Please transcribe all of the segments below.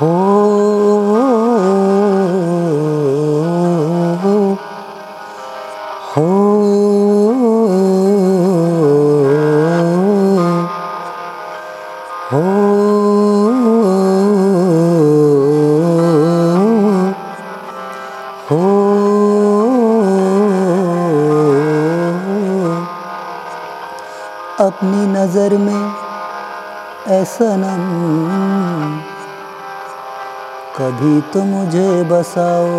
अपनी नज़र में ऐसा नम कभी तो मुझे बसाओ,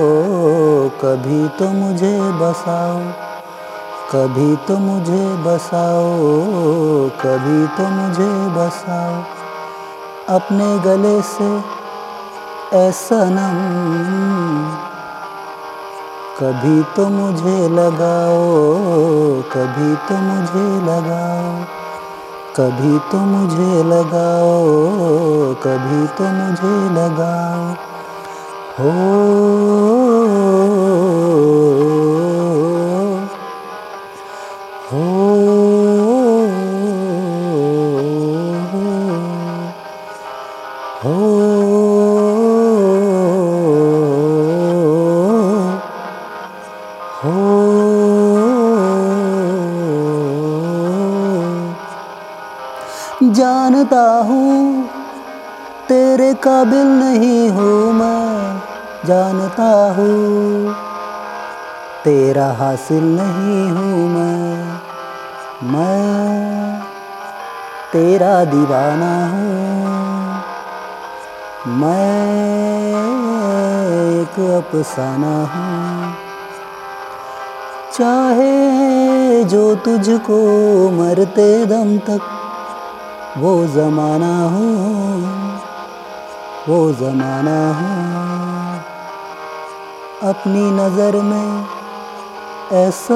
कभी तो मुझे बसाओ, कभी तो मुझे बसाओ, कभी तो मुझे बसाओ। अपने गले से ऐसा नम कभी तो मुझे लगाओ, कभी तो मुझे लगाओ, कभी तो मुझे लगाओ, कभी तो मुझे लगाओ। जानता हूँ तेरे काबिल नहीं हूँ मैं। जानता हूँ। तेरा हासिल नहीं हूँ मैं। मैं तेरा दीवाना हूँ। मैं एक अफसाना हूँ। चाहे जो तुझको मरते दम तक, वो जमाना हूँ। वो जमाना हूँ। अपनी नज़र में ऐसा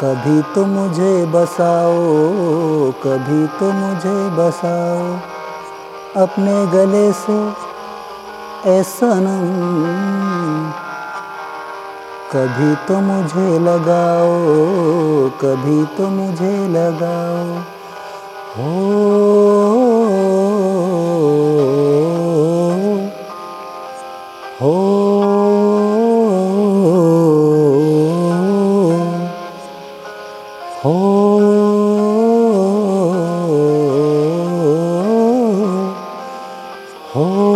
कभी तो मुझे बसाओ, कभी तो मुझे बसाओ। अपने गले से ऐसा कभी तो मुझे लगाओ, कभी तो मुझे लगाओ। हो oh, oh, oh.